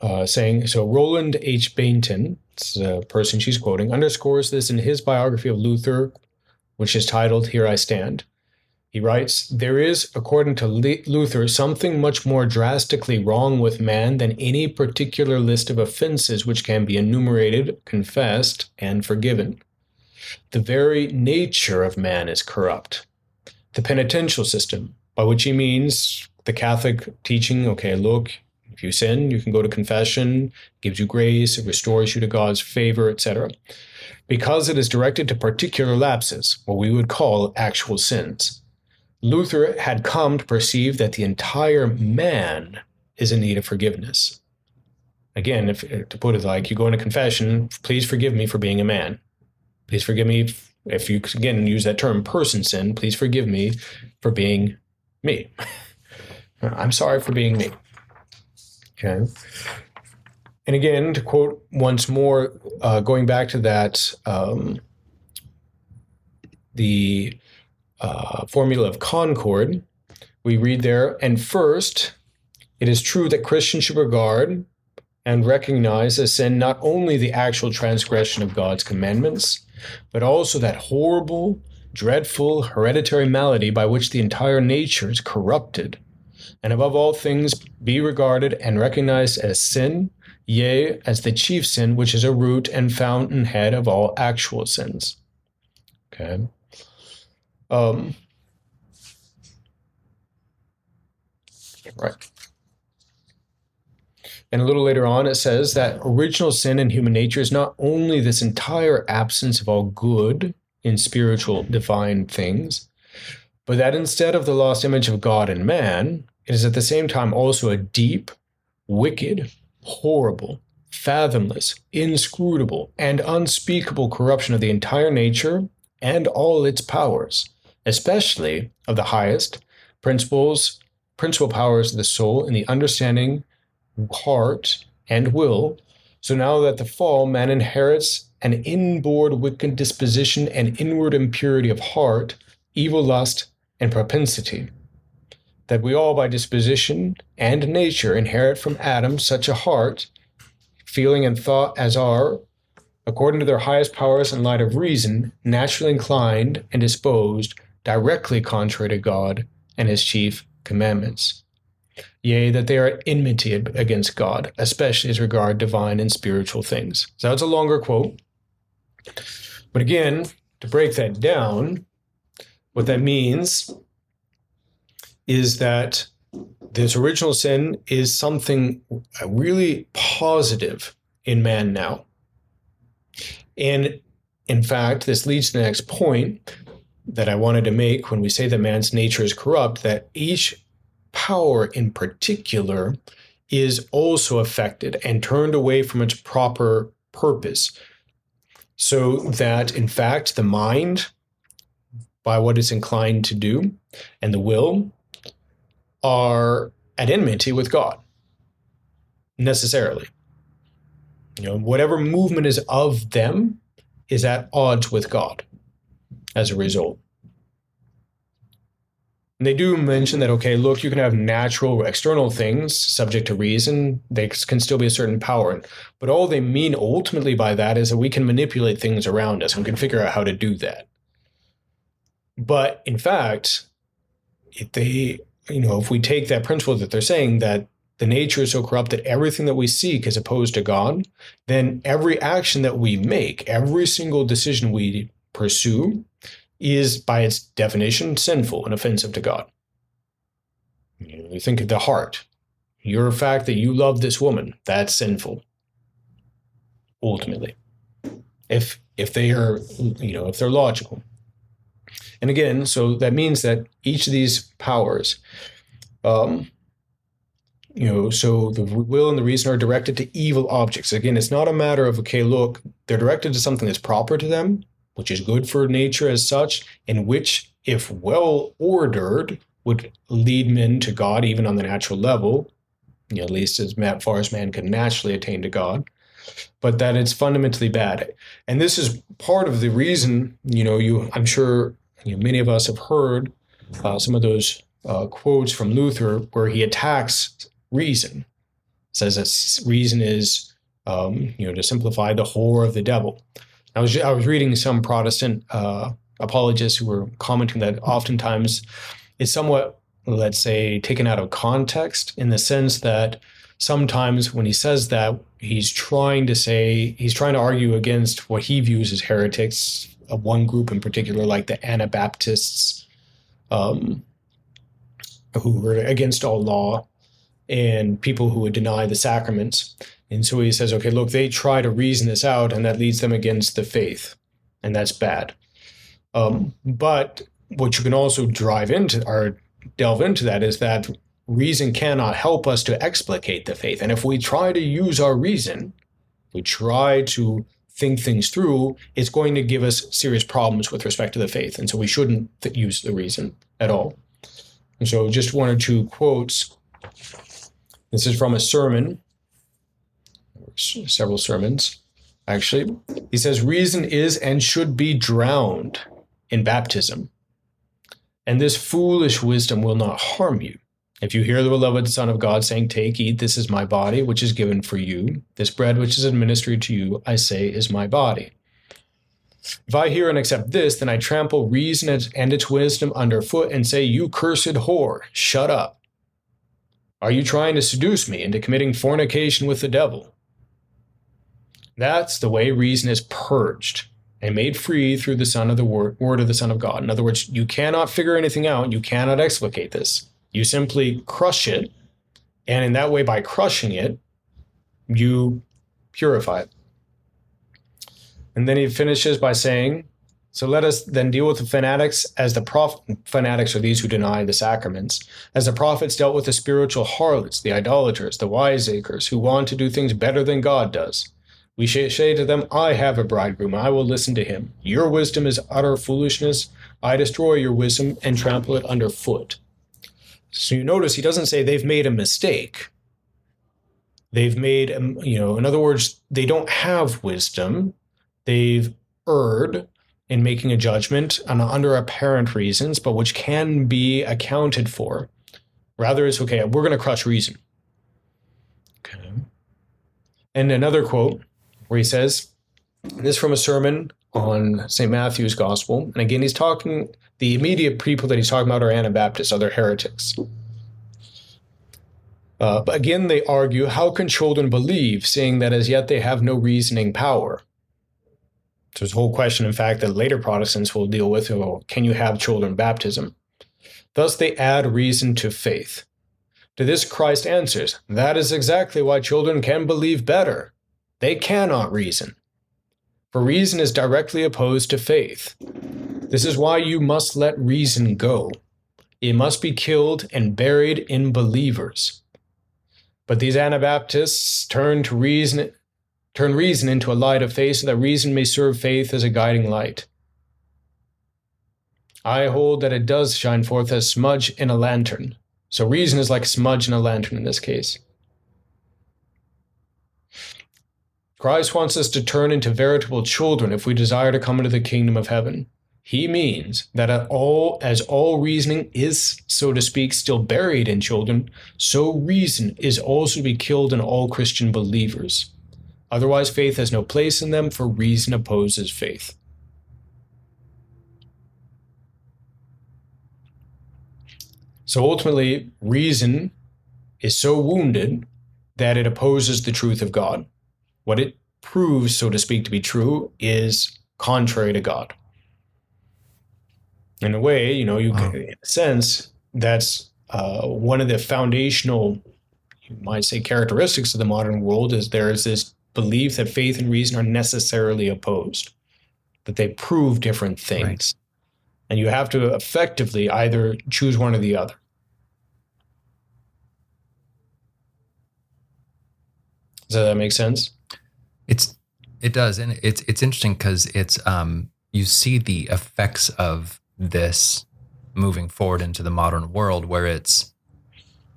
uh, saying, so Roland H. Bainton, the person she's quoting, underscores this in his biography of Luther, which is titled Here I Stand. He writes, There is, according to Luther, something much more drastically wrong with man than any particular list of offenses which can be enumerated, confessed, and forgiven. The very nature of man is corrupt. The penitential system, by which he means the Catholic teaching, okay, look, If you sin, you can go to confession, gives you grace, it restores you to God's favor, etc. Because it is directed to particular lapses, what we would call actual sins. Luther had come to perceive that the entire man is in need of forgiveness. Again, if to put it like you go into confession, please forgive me for being a man. Please forgive me if you again use that term person sin, please forgive me for being me. [laughs] I'm sorry for being me. Okay. And again, to quote once more, uh, going back to that, um, the uh, formula of concord, we read there, and first, it is true that Christians should regard and recognize as sin not only the actual transgression of God's commandments, but also that horrible, dreadful, hereditary malady by which the entire nature is corrupted, and above all things be regarded and recognized as sin, yea, as the chief sin, which is a root and fountainhead of all actual sins. Okay. Um, right. And a little later on, it says that original sin in human nature is not only this entire absence of all good in spiritual divine things, but that instead of the lost image of God in man, it is at the same time also a deep, wicked, horrible, fathomless, inscrutable, and unspeakable corruption of the entire nature and all its powers, especially of the highest principles, principal powers of the soul in the understanding heart, and will. So now that the fall, man inherits an inboard wicked disposition and inward impurity of heart, evil lust, and propensity. That we all, by disposition and nature, inherit from Adam such a heart, feeling, and thought as are, according to their highest powers and light of reason, naturally inclined and disposed directly contrary to God and his chief commandments yea, that they are enmity against God, especially as regard divine and spiritual things. So that's a longer quote. But again, to break that down, what that means is that this original sin is something really positive in man now. And in fact, this leads to the next point that I wanted to make when we say that man's nature is corrupt, that each power in particular is also affected and turned away from its proper purpose. So that, in fact, the mind, by what it's inclined to do, and the will are at enmity with God, necessarily. You know, whatever movement is of them is at odds with God as a result. And they do mention that, okay, look, you can have natural external things subject to reason. They can still be a certain power. But all they mean ultimately by that is that we can manipulate things around us and we can figure out how to do that. But in fact, if they, you know, if we take that principle that they're saying that the nature is so corrupt that everything that we seek is opposed to God, then every action that we make, every single decision we pursue, is by its definition sinful and offensive to God. You think of the heart. Your fact that you love this woman, that's sinful. Ultimately. If if they are, you know, if they're logical. And again, so that means that each of these powers, um, you know, so the will and the reason are directed to evil objects. Again, it's not a matter of, okay, look, they're directed to something that's proper to them, which is good for nature as such, and which, if well ordered, would lead men to God even on the natural level, you know, at least as far as man can naturally attain to God, but that it's fundamentally bad. And this is part of the reason, you know, you I'm sure you know, many of us have heard uh, some of those uh, quotes from Luther where he attacks reason, says that reason is, um, you know, to simplify the horror of the devil. I was I was reading some Protestant uh, apologists who were commenting that oftentimes it's somewhat, let's say, taken out of context in the sense that sometimes when he says that, he's trying to say he's trying to argue against what he views as heretics of one group in particular, like the Anabaptists, um, who were against all law. and people who would deny the sacraments. And so he says, okay, look, they try to reason this out, and that leads them against the faith, and that's bad. Um, but what you can also drive into or delve into that is that reason cannot help us to explicate the faith. And if we try to use our reason, we try to think things through, it's going to give us serious problems with respect to the faith. And so we shouldn't th- use the reason at all. And so just one or two quotes. This is from a sermon, several sermons, actually. He says, Reason is and should be drowned in baptism. And this foolish wisdom will not harm you. If you hear the beloved Son of God saying, Take, eat, this is my body, which is given for you, this bread which is administered to you, I say, is my body. If I hear and accept this, then I trample reason and its wisdom underfoot and say, You cursed whore, shut up. Are you trying to seduce me into committing fornication with the devil? That's the way reason is purged and made free through the Son of the Word, word of the Son of God. In other words, you cannot figure anything out, you cannot explicate this. You simply crush it. And in that way, by crushing it, you purify it. And then he finishes by saying, So let us then deal with the fanatics as the prophet fanatics are these who deny the sacraments, as the prophets dealt with the spiritual harlots, the idolaters, the wiseacres, who want to do things better than God does. We say to them, I have a bridegroom, I will listen to him. Your wisdom is utter foolishness. I destroy your wisdom and trample it underfoot. So you notice he doesn't say they've made a mistake. They've made, um, you know, in other words, they don't have wisdom. They've erred in making a judgment on under apparent reasons, but which can be accounted for. Rather, it's okay, we're going to crush reason. Okay. And another quote where he says, this is from a sermon on St. Matthew's Gospel. And again, he's talking, the immediate people that he's talking about are Anabaptists, other heretics. Uh, but again, they argue how can children believe, seeing that as yet they have no reasoning power? So, there's a whole question, in fact, that later Protestants will deal with well, can you have children baptism? Thus, they add reason to faith. To this, Christ answers, That is exactly why children can believe better. They cannot reason for reason is directly opposed to faith. This is why you must let reason go. It must be killed and buried in believers. But these Anabaptists turn to reason turn reason into a light of faith so that reason may serve faith as a guiding light. I hold that it does shine forth as smudge in a lantern. So reason is like smudge in a lantern in this case. Christ wants us to turn into veritable children if we desire to come into the kingdom of heaven. He means that all, as all reasoning is, so to speak, still buried in children, so reason is also to be killed in all Christian believers. Otherwise, faith has no place in them, for reason opposes faith. So ultimately, reason is so wounded that it opposes the truth of God what it proves, so to speak, to be true is contrary to God. In a way, you know, you wow. in a sense, that's uh, one of the foundational, you might say, characteristics of the modern world is there is this belief that faith and reason are necessarily opposed, that they prove different things. Right. And you have to effectively either choose one or the other. Does that make sense? It's it does, and it's it's interesting because it's um you see the effects of this moving forward into the modern world where it's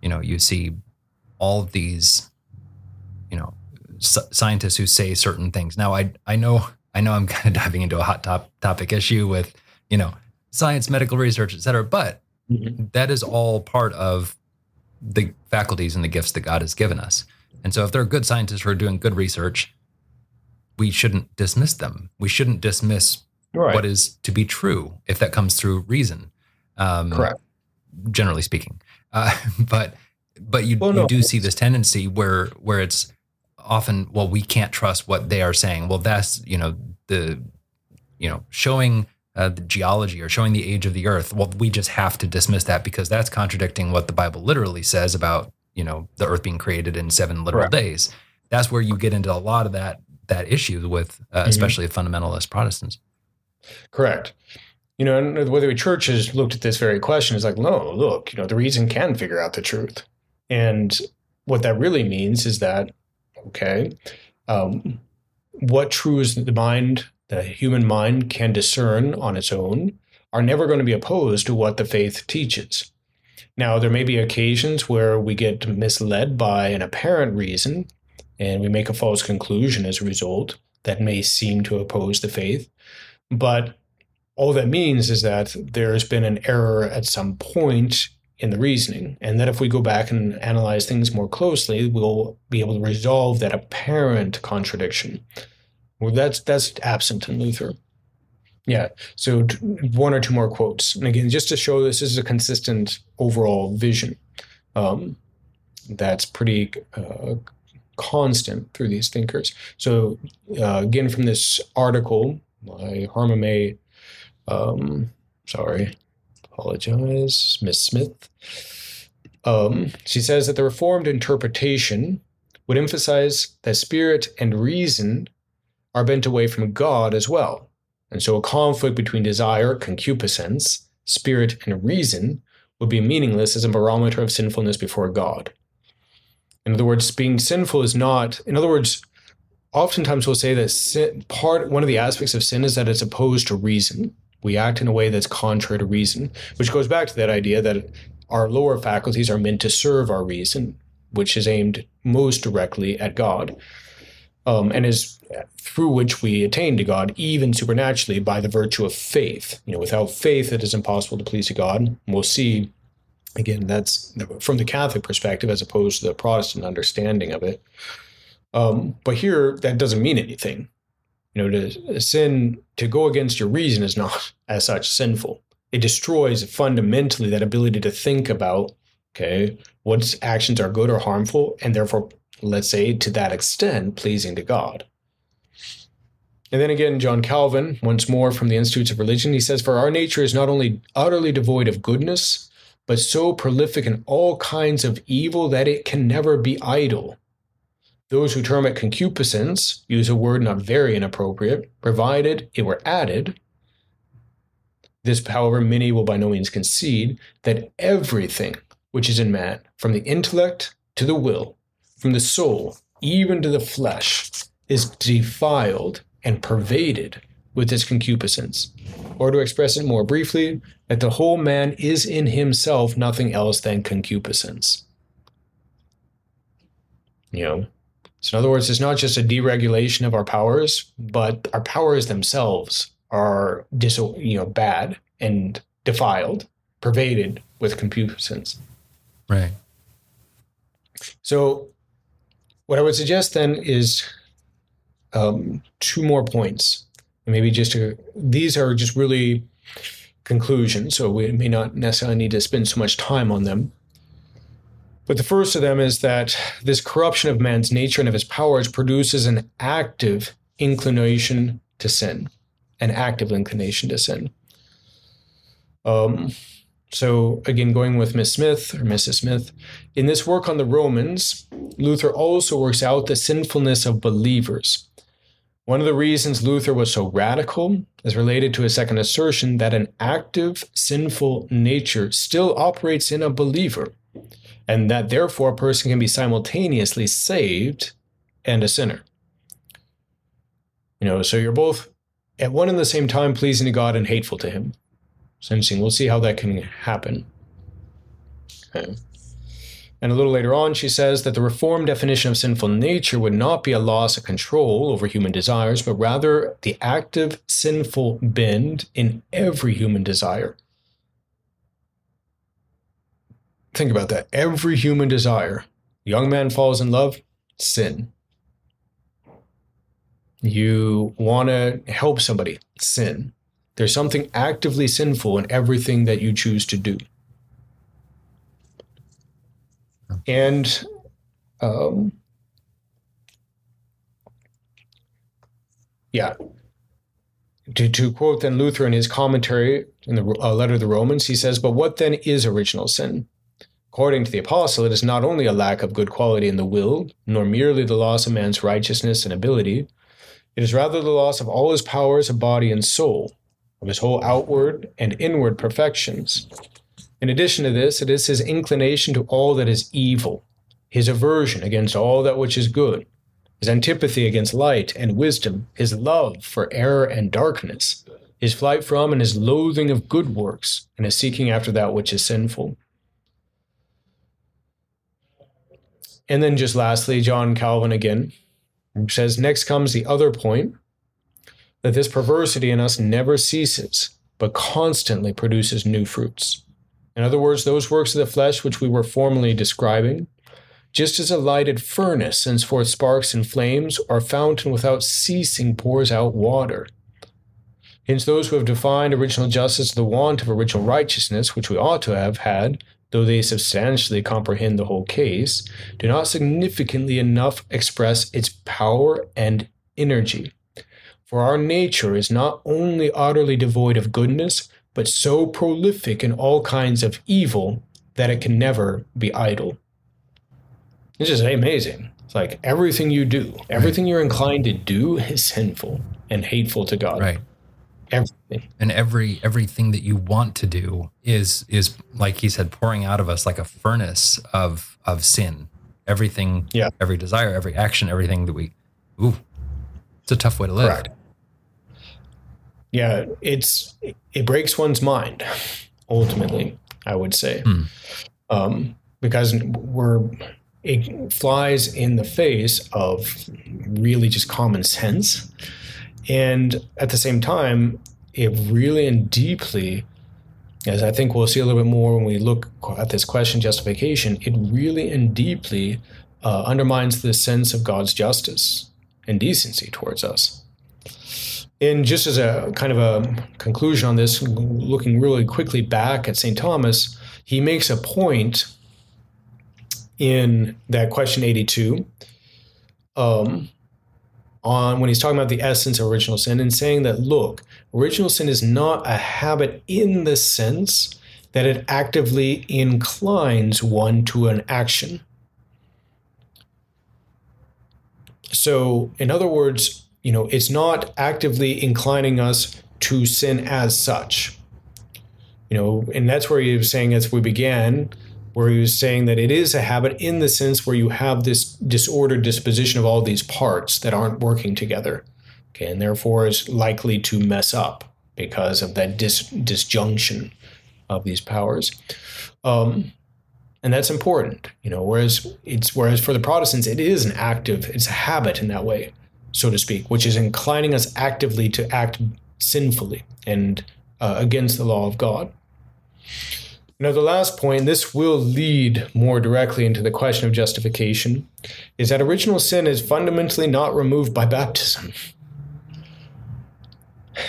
you know you see all of these you know s- scientists who say certain things now i i know i know i'm [laughs] kind of diving into a hot top topic issue with you know science medical research et cetera but mm-hmm. that is all part of the faculties and the gifts that god has given us and so if there are good scientists who are doing good research we shouldn't dismiss them. We shouldn't dismiss right. what is to be true if that comes through reason. Um, Correct. Generally speaking, uh, [laughs] but but you, well, no. you do see this tendency where where it's often well we can't trust what they are saying. Well, that's you know the you know showing uh, the geology or showing the age of the earth. Well, we just have to dismiss that because that's contradicting what the Bible literally says about you know, the earth being created in seven literal Correct. days. That's where you get into a lot of that that issue with, uh, Mhm. especially fundamentalist Protestants. Correct. You know, and the way the church has looked at this very question is like, no, look, you know, the reason can figure out the truth. And what that really means is that, okay, um, what truths the mind, the human mind can discern on its own are never going to be opposed to what the faith teaches. Now, there may be occasions where we get misled by an apparent reason and we make a false conclusion as a result that may seem to oppose the faith. But all that means is that there's been an error at some point in the reasoning. And that if we go back and analyze things more closely, we'll be able to resolve that apparent contradiction. Well, that's that's absent in Luther. Yeah. So one or two more quotes, and again, just to show this is a consistent overall vision um, that's pretty uh, constant through these thinkers. So uh, again, from this article by Harma May, um, sorry, apologize, Miss Smith. Um, she says that the Reformed interpretation would emphasize that spirit and reason are bent away from God as well. And so a conflict between desire, concupiscence, spirit, and reason would be meaningless as a barometer of sinfulness before God. In other words, being sinful is not, in other words, oftentimes we'll say that sin, part one of the aspects of sin is that it's opposed to reason. We act in a way that's contrary to reason, which goes back to that idea that our lower faculties are meant to serve our reason, which is aimed most directly at God, um, and is through which we attain to God, even supernaturally, by the virtue of faith. You know, without faith, it is impossible to please God. And we'll see. Again, that's from the Catholic perspective as opposed to the Protestant understanding of it. Um, but here, that doesn't mean anything. You know, to sin, to go against your reason is not [laughs] as such sinful. It destroys fundamentally that ability to think about, okay, what actions are good or harmful, and therefore, let's say, to that extent, pleasing to God. And then again, John Calvin, once more from the Institutes of Religion, he says, For our nature is not only utterly devoid of goodness, but so prolific in all kinds of evil that it can never be idle. Those who term it concupiscence use a word not very inappropriate, provided it were added. This, however, many will by no means concede that everything which is in man, from the intellect to the will, from the soul even to the flesh, is defiled and pervaded with this concupiscence. Or to express it more briefly, that the whole man is in himself nothing else than concupiscence. You know, so in other words, it's not just a deregulation of our powers, but our powers themselves are dis- you know bad and defiled, pervaded with concupiscence. Right. So, what I would suggest then is um, two more points. Maybe just to, these are just really conclusions, so we may not necessarily need to spend so much time on them. But the first of them is that this corruption of man's nature and of his powers produces an active inclination to sin, an active inclination to sin. Um, so, again, going with Miss Smith or Mrs. Smith, in this work on the Romans, Luther also works out the sinfulness of believers. One of the reasons Luther was so radical is related to his second assertion that an active sinful nature still operates in a believer, and that therefore a person can be simultaneously saved and a sinner. You know, so you're both at one and the same time pleasing to God and hateful to Him. It's interesting. We'll see how that can happen. Okay. And a little later on, she says that the Reformed definition of sinful nature would not be a loss of control over human desires, but rather the active sinful bend in every human desire. Think about that. Every human desire. Young man falls in love, sin. You want to help somebody, sin. There's something actively sinful in everything that you choose to do. And um, yeah, to, to quote then Luther in his commentary in the uh, letter of the Romans, he says, But what then is original sin? According to the apostle, it is not only a lack of good quality in the will, nor merely the loss of man's righteousness and ability, it is rather the loss of all his powers of body and soul, of his whole outward and inward perfections. In addition to this, it is his inclination to all that is evil, his aversion against all that which is good, his antipathy against light and wisdom, his love for error and darkness, his flight from and his loathing of good works, and his seeking after that which is sinful. And then just lastly, John Calvin again says, Next comes the other point that this perversity in us never ceases, but constantly produces new fruits. In other words, those works of the flesh which we were formerly describing, just as a lighted furnace sends forth sparks and flames, or a fountain without ceasing pours out water. Hence, those who have defined original justice the want of original righteousness, which we ought to have had, though they substantially comprehend the whole case, do not significantly enough express its power and energy. For our nature is not only utterly devoid of goodness, but so prolific in all kinds of evil that it can never be idle. It's just amazing. It's like everything you do, everything you're inclined to do is sinful and hateful to God. Right. Everything. And every everything that you want to do is is like he said, pouring out of us like a furnace of of sin. Everything, Yeah. every desire, every action, everything that we ooh. It's a tough way to live. Correct. Yeah, it's it breaks one's mind. Ultimately, I would say, Hmm. um, because we're it flies in the face of really just common sense, and at the same time, it really and deeply, as I think we'll see a little bit more when we look at this question justification, it really and deeply uh, undermines the sense of God's justice and decency towards us. And just as a kind of a conclusion on this, looking really quickly back at St. Thomas, he makes a point in that question 82 um, on when he's talking about the essence of original sin and saying that, look, original sin is not a habit in the sense that it actively inclines one to an action. So, in other words, you know, it's not actively inclining us to sin as such. You know, and that's where he was saying as we began, where he was saying that it is a habit in the sense where you have this disordered disposition of all these parts that aren't working together. Okay, and therefore is likely to mess up because of that dis- disjunction of these powers. Um, and that's important, you know. Whereas it's whereas for the Protestants, it is an active, it's a habit in that way, so to speak, which is inclining us actively to act sinfully and uh, against the law of God. Now, the last point, this will lead more directly into the question of justification, is that original sin is fundamentally not removed by baptism.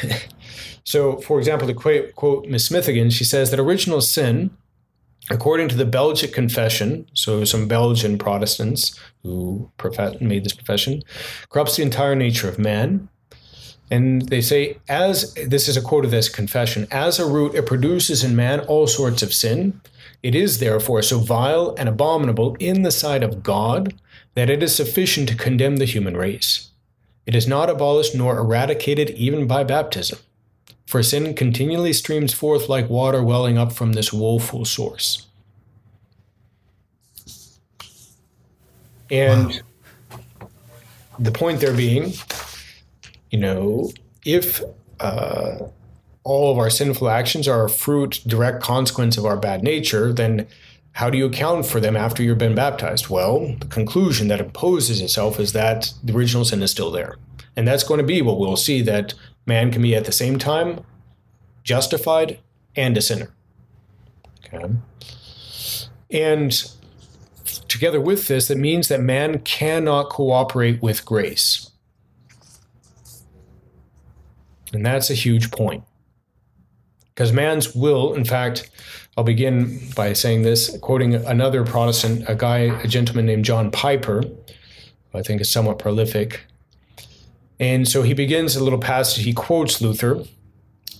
[laughs] so, for example, to quote, quote Miss Smith again, she says that original sin, according to the Belgic Confession, so some Belgian Protestants who profess, made this profession, corrupts the entire nature of man. And they say, as this is a quote of this confession, as a root, it produces in man all sorts of sin. It is therefore so vile and abominable in the sight of God that it is sufficient to condemn the human race. It is not abolished nor eradicated even by baptism. For sin continually streams forth like water welling up from this woeful source. And the point there being, you know, if uh, all of our sinful actions are a fruit, direct consequence of our bad nature, then how do you account for them after you've been baptized? Well, the conclusion that imposes itself is that the original sin is still there. And that's going to be what we'll see that man can be at the same time justified and a sinner. Okay. And together with this, that means that man cannot cooperate with grace. And that's a huge point. Because man's will, in fact, I'll begin by saying this, quoting another Protestant, a guy, a gentleman named John Piper, I think is somewhat prolific. And so he begins a little passage, he quotes Luther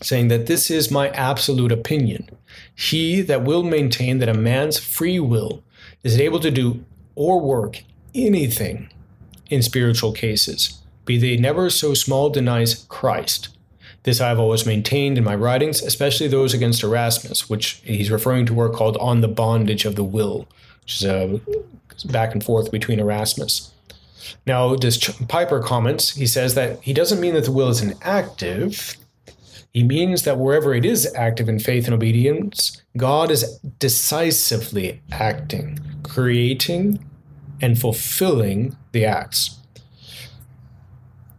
saying that this is my absolute opinion. He that will maintain that a man's free will is able to do or work anything in spiritual cases, be they never so small, denies Christ. This I have always maintained in my writings, especially those against Erasmus, which he's referring to work called On the Bondage of the Will, which is a back and forth between Erasmus. Now, this Piper comments, he says that he doesn't mean that the will is inactive. He means that wherever it is active in faith and obedience, God is decisively acting, creating, and fulfilling the acts.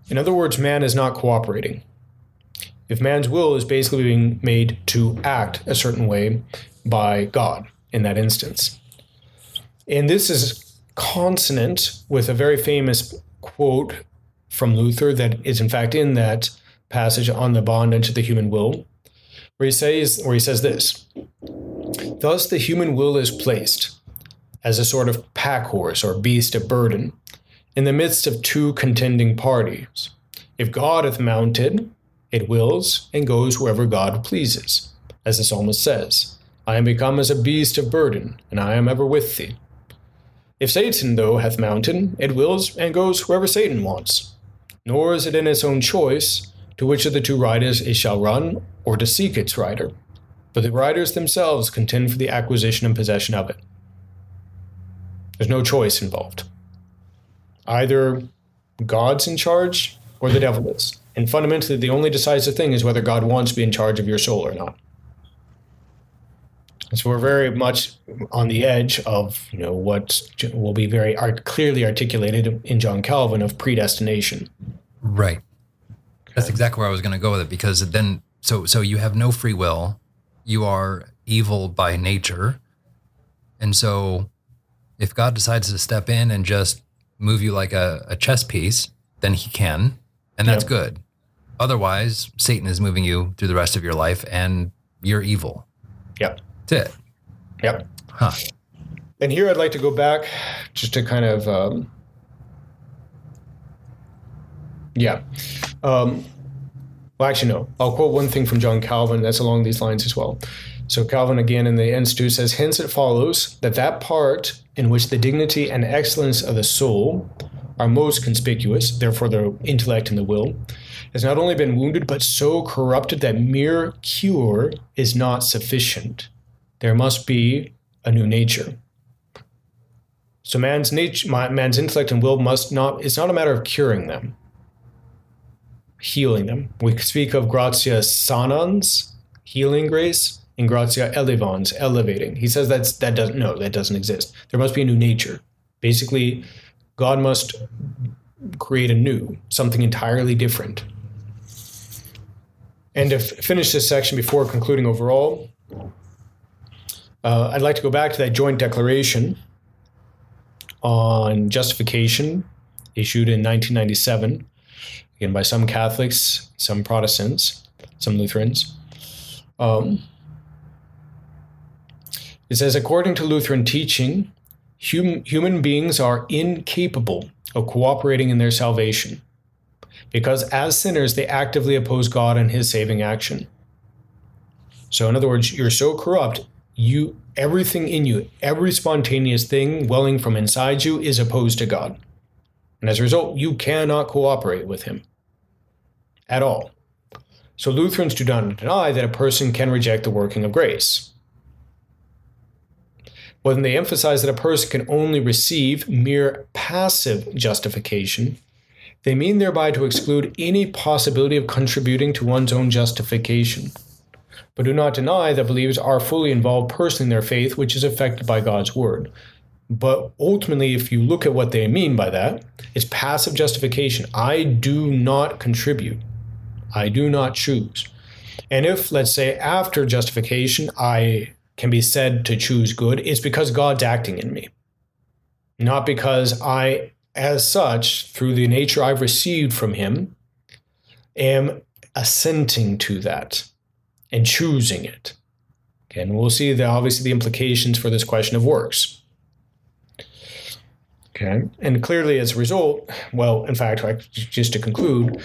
In other words, man is not cooperating. If man's will is basically being made to act a certain way by God in that instance. And this is consonant with a very famous quote from Luther that is in fact in that passage on the bondage of the human will, where he says where he says this. Thus the human will is placed as a sort of pack horse or beast of burden in the midst of two contending parties. If God hath mounted, it wills and goes wherever God pleases. As the psalmist says, I am become as a beast of burden, and I am ever with thee. If Satan, though, hath mountain, it wills and goes wherever Satan wants. Nor is it in its own choice to which of the two riders it shall run, or to seek its rider. But the riders themselves contend for the acquisition and possession of it. There's no choice involved. Either God's in charge or the devil is. And fundamentally, the only decisive thing is whether God wants to be in charge of your soul or not. So we're very much on the edge of you know what will be very art- clearly articulated in John Calvin of predestination. Right. That's exactly where I was going to go with it because then so so you have no free will, you are evil by nature, and so if God decides to step in and just move you like a, a chess piece, then He can, and that's yep. good. Otherwise, Satan is moving you through the rest of your life, and you're evil. Yep. It. Yep. Huh. And here I'd like to go back just to kind of, um, yeah. Um, well, actually, no. I'll quote one thing from John Calvin that's along these lines as well. So Calvin again in the Institute says, Hence it follows that that part in which the dignity and excellence of the soul are most conspicuous, therefore the intellect and the will, has not only been wounded, but so corrupted that mere cure is not sufficient. There must be a new nature. So man's nature, man's intellect and will must not. It's not a matter of curing them, healing them. We speak of gratia sanans, healing grace, and gratia elevans, elevating. He says that's that doesn't no, that doesn't exist. There must be a new nature. Basically, God must create a new, something entirely different. And to f- finish this section before concluding overall, uh, I'd like to go back to that joint declaration on justification issued in 1997, again by some Catholics, some Protestants, some Lutherans. Um, it says, according to Lutheran teaching, hum- human beings are incapable of cooperating in their salvation because as sinners, they actively oppose God and his saving action. So, in other words, you're so corrupt you everything in you, every spontaneous thing welling from inside you is opposed to God. And as a result, you cannot cooperate with him at all. So Lutherans do not deny that a person can reject the working of grace. When they emphasize that a person can only receive mere passive justification, they mean thereby to exclude any possibility of contributing to one's own justification but do not deny that believers are fully involved personally in their faith, which is affected by God's word. But ultimately, if you look at what they mean by that, it's passive justification. I do not contribute, I do not choose. And if, let's say, after justification, I can be said to choose good, it's because God's acting in me, not because I, as such, through the nature I've received from Him, am assenting to that and choosing it. Okay, and we'll see the obviously the implications for this question of works. Okay. And clearly, as a result, well, in fact, like, just to conclude,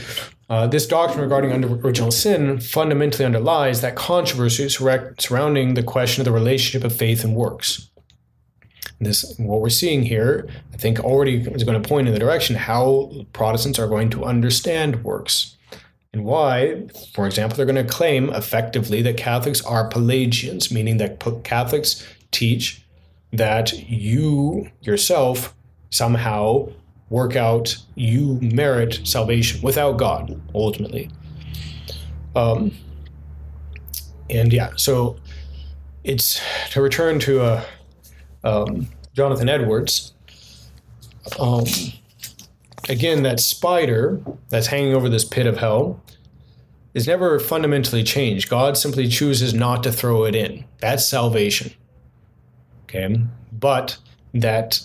uh, this doctrine regarding under original sin fundamentally underlies that controversy surrounding the question of the relationship of faith and works. This, what we're seeing here, I think, already is going to point in the direction how Protestants are going to understand works and why, for example, they're going to claim effectively that Catholics are Pelagians, meaning that Catholics teach that you yourself somehow work out, you merit salvation without God, ultimately. Um, and yeah, so it's to return to uh, um, Jonathan Edwards. Um, again, that spider that's hanging over this pit of hell is never fundamentally changed. God simply chooses not to throw it in. That's salvation. Okay. But that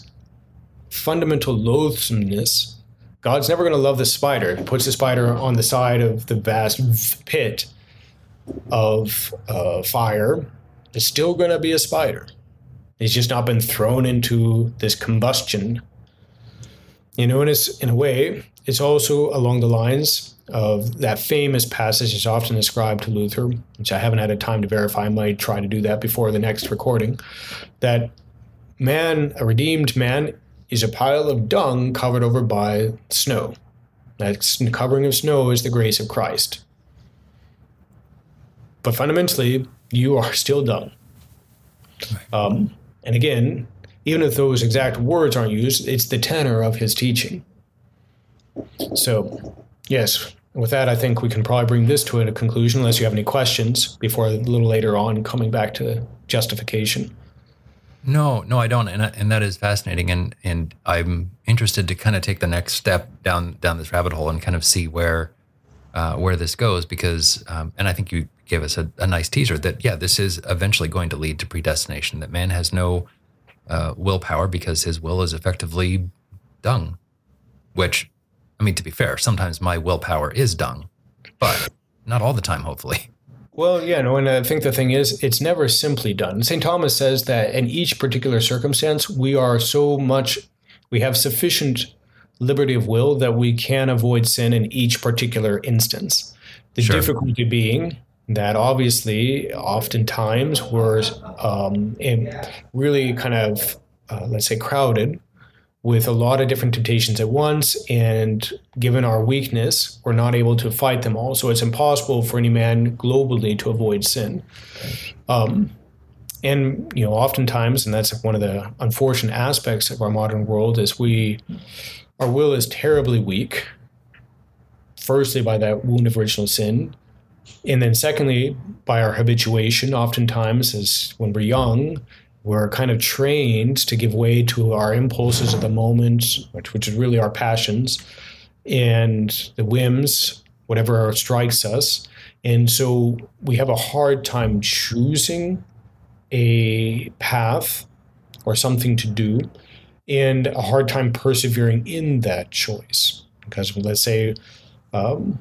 fundamental loathsomeness, God's never going to love the spider. He puts the spider on the side of the vast pit of uh, fire. It's still going to be a spider. He's just not been thrown into this combustion. You know, and it's in a way, it's also along the lines of that famous passage is often ascribed to Luther, which I haven't had a time to verify. I might try to do that before the next recording. That man, a redeemed man, is a pile of dung covered over by snow. That covering of snow is the grace of Christ. But fundamentally, you are still dung. Um, and again, even if those exact words aren't used, it's the tenor of his teaching. So, yes, with that, I think we can probably bring this to a conclusion, unless you have any questions before a little later on coming back to justification. No, no, I don't, and and that is fascinating, and and I'm interested to kind of take the next step down down this rabbit hole and kind of see where uh, where this goes, because um, and I think you gave us a, a, nice teaser that yeah, this is eventually going to lead to predestination. That man has no uh, willpower because his will is effectively dung, which I mean to be fair, sometimes my willpower is dung, but not all the time, hopefully. Well, yeah, no, and I think the thing is, it's never simply done. St. Thomas says that in each particular circumstance, we are so much, we have sufficient liberty of will that we can avoid sin in each particular instance. The sure. difficulty being that obviously, oftentimes, were um, really kind of, uh, let's say, crowded with a lot of different temptations at once. And given our weakness, we're not able to fight them all. So it's impossible for any man globally to avoid sin. Um, and you know, oftentimes, and that's one of the unfortunate aspects of our modern world, is we our will is terribly weak. Firstly, by that wound of original sin, and then secondly, by our habituation. Oftentimes, as when we're young, we're kind of trained to give way to our impulses of the moment, which, which is really our passions, and the whims, whatever strikes us. And so we have a hard time choosing a path or something to do and a hard time persevering in that choice. Because let's say um,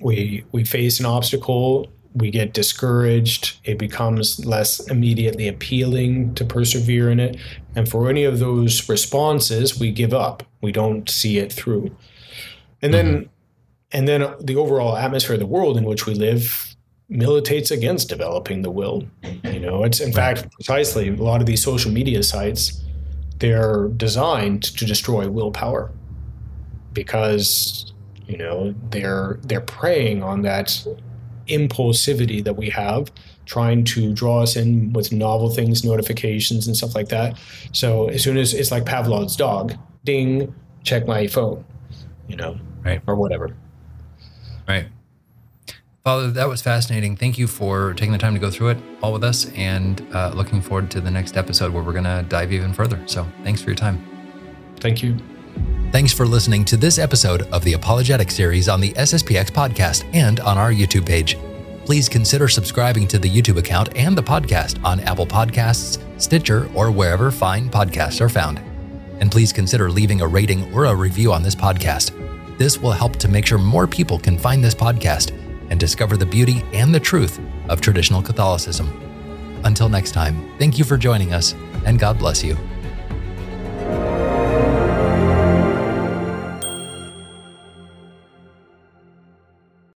we, we face an obstacle we get discouraged. It becomes less immediately appealing to persevere in it. And for any of those responses, we give up. We don't see it through. And then mm-hmm. and then the overall atmosphere of the world in which we live militates against developing the will. You know, it's in fact precisely a lot of these social media sites, they're designed to destroy willpower because you know they're they're preying on that impulsivity that we have trying to draw us in with novel things notifications and stuff like that. So as soon as it's like pavlov's dog. Ding check my phone you know right. or whatever. Right. Father that was fascinating. Thank you for taking the time to go through it all with us and uh, looking forward to the next episode where we're going to dive even further. So thanks for your time. Thank you Thanks for listening to this episode of the Apologetic series on the SSPX podcast and on our YouTube page. Please consider subscribing to the YouTube account and the podcast on Apple Podcasts, Stitcher, or wherever fine podcasts are found. And please consider leaving a rating or a review on this podcast. This will help to make sure more people can find this podcast and discover the beauty and the truth of traditional Catholicism. Until next time, thank you for joining us, and God bless you.